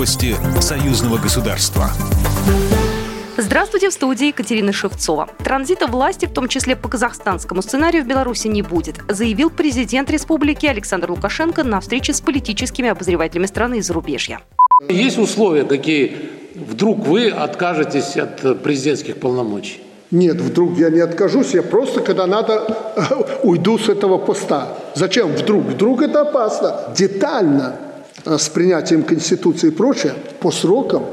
Новости союзного государства. Здравствуйте, в студии Екатерина Шевцова. Транзита власти, в том числе по казахстанскому сценарию, в Беларуси не будет, заявил президент республики Александр Лукашенко на встрече с политическими обозревателями страны и зарубежья. Есть условия, какие вдруг вы откажетесь от президентских полномочий? Нет, вдруг я не откажусь, я просто, когда надо, уйду с этого поста. Зачем вдруг? Вдруг это опасно. Детально с принятием Конституции и прочее, по срокам,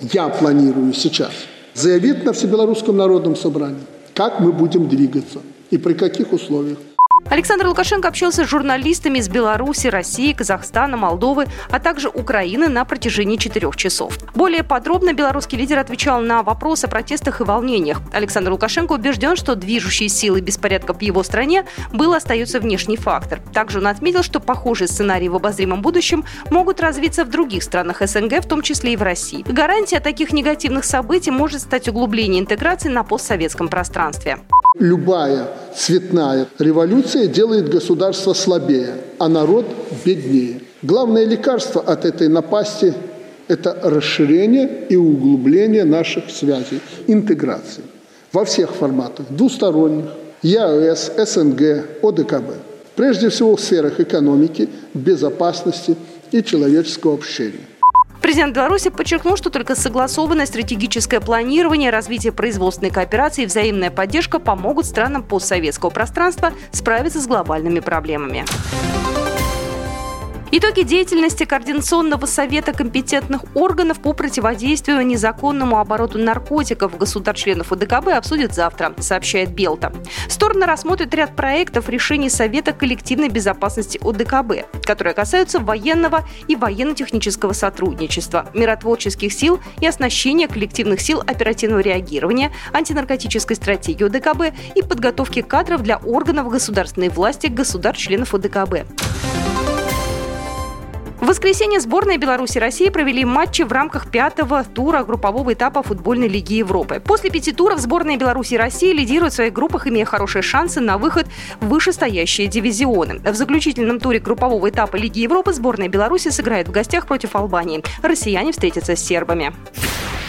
я планирую сейчас – заявит на Всебелорусском народном собрании, как мы будем двигаться и при каких условиях. Александр Лукашенко общался с журналистами из Беларуси, России, Казахстана, Молдовы, а также Украины на протяжении четырех часов. Более подробно белорусский лидер отвечал на вопросы о протестах и волнениях. Александр Лукашенко убежден, что движущей силой беспорядка в его стране был остается внешний фактор. Также он отметил, что похожие сценарии в обозримом будущем могут развиться в других странах СНГ, в том числе и в России. Гарантия таких негативных событий может стать углубление интеграции на постсоветском пространстве. Любая цветная революция делает государство слабее, а народ беднее. Главное лекарство от этой напасти – это расширение и углубление наших связей, интеграции во всех форматах, двусторонних, ЕАЭС, СНГ, ОДКБ. Прежде всего в сферах экономики, безопасности и человеческого общения. Президент Беларуси подчеркнул, что только согласованное стратегическое планирование, развитие производственной кооперации и взаимная поддержка помогут странам постсоветского пространства справиться с глобальными проблемами. Итоги деятельности Координационного совета компетентных органов по противодействию незаконному обороту наркотиков государств-членов ОДКБ обсудят завтра, сообщает Белта. Стороны рассмотрят ряд проектов решений Совета коллективной безопасности ОДКБ, которые касаются военного и военно-технического сотрудничества, миротворческих сил и оснащения коллективных сил оперативного реагирования, антинаркотической стратегии ОДКБ и подготовки кадров для органов государственной власти государств-членов ОДКБ. В воскресенье сборная Беларуси и России провели матчи в рамках пятого тура группового этапа футбольной лиги Европы. После пяти туров сборная Беларуси и России лидирует в своих группах, имея хорошие шансы на выход в вышестоящие дивизионы. В заключительном туре группового этапа Лиги Европы сборная Беларуси сыграет в гостях против Албании. Россияне встретятся с сербами.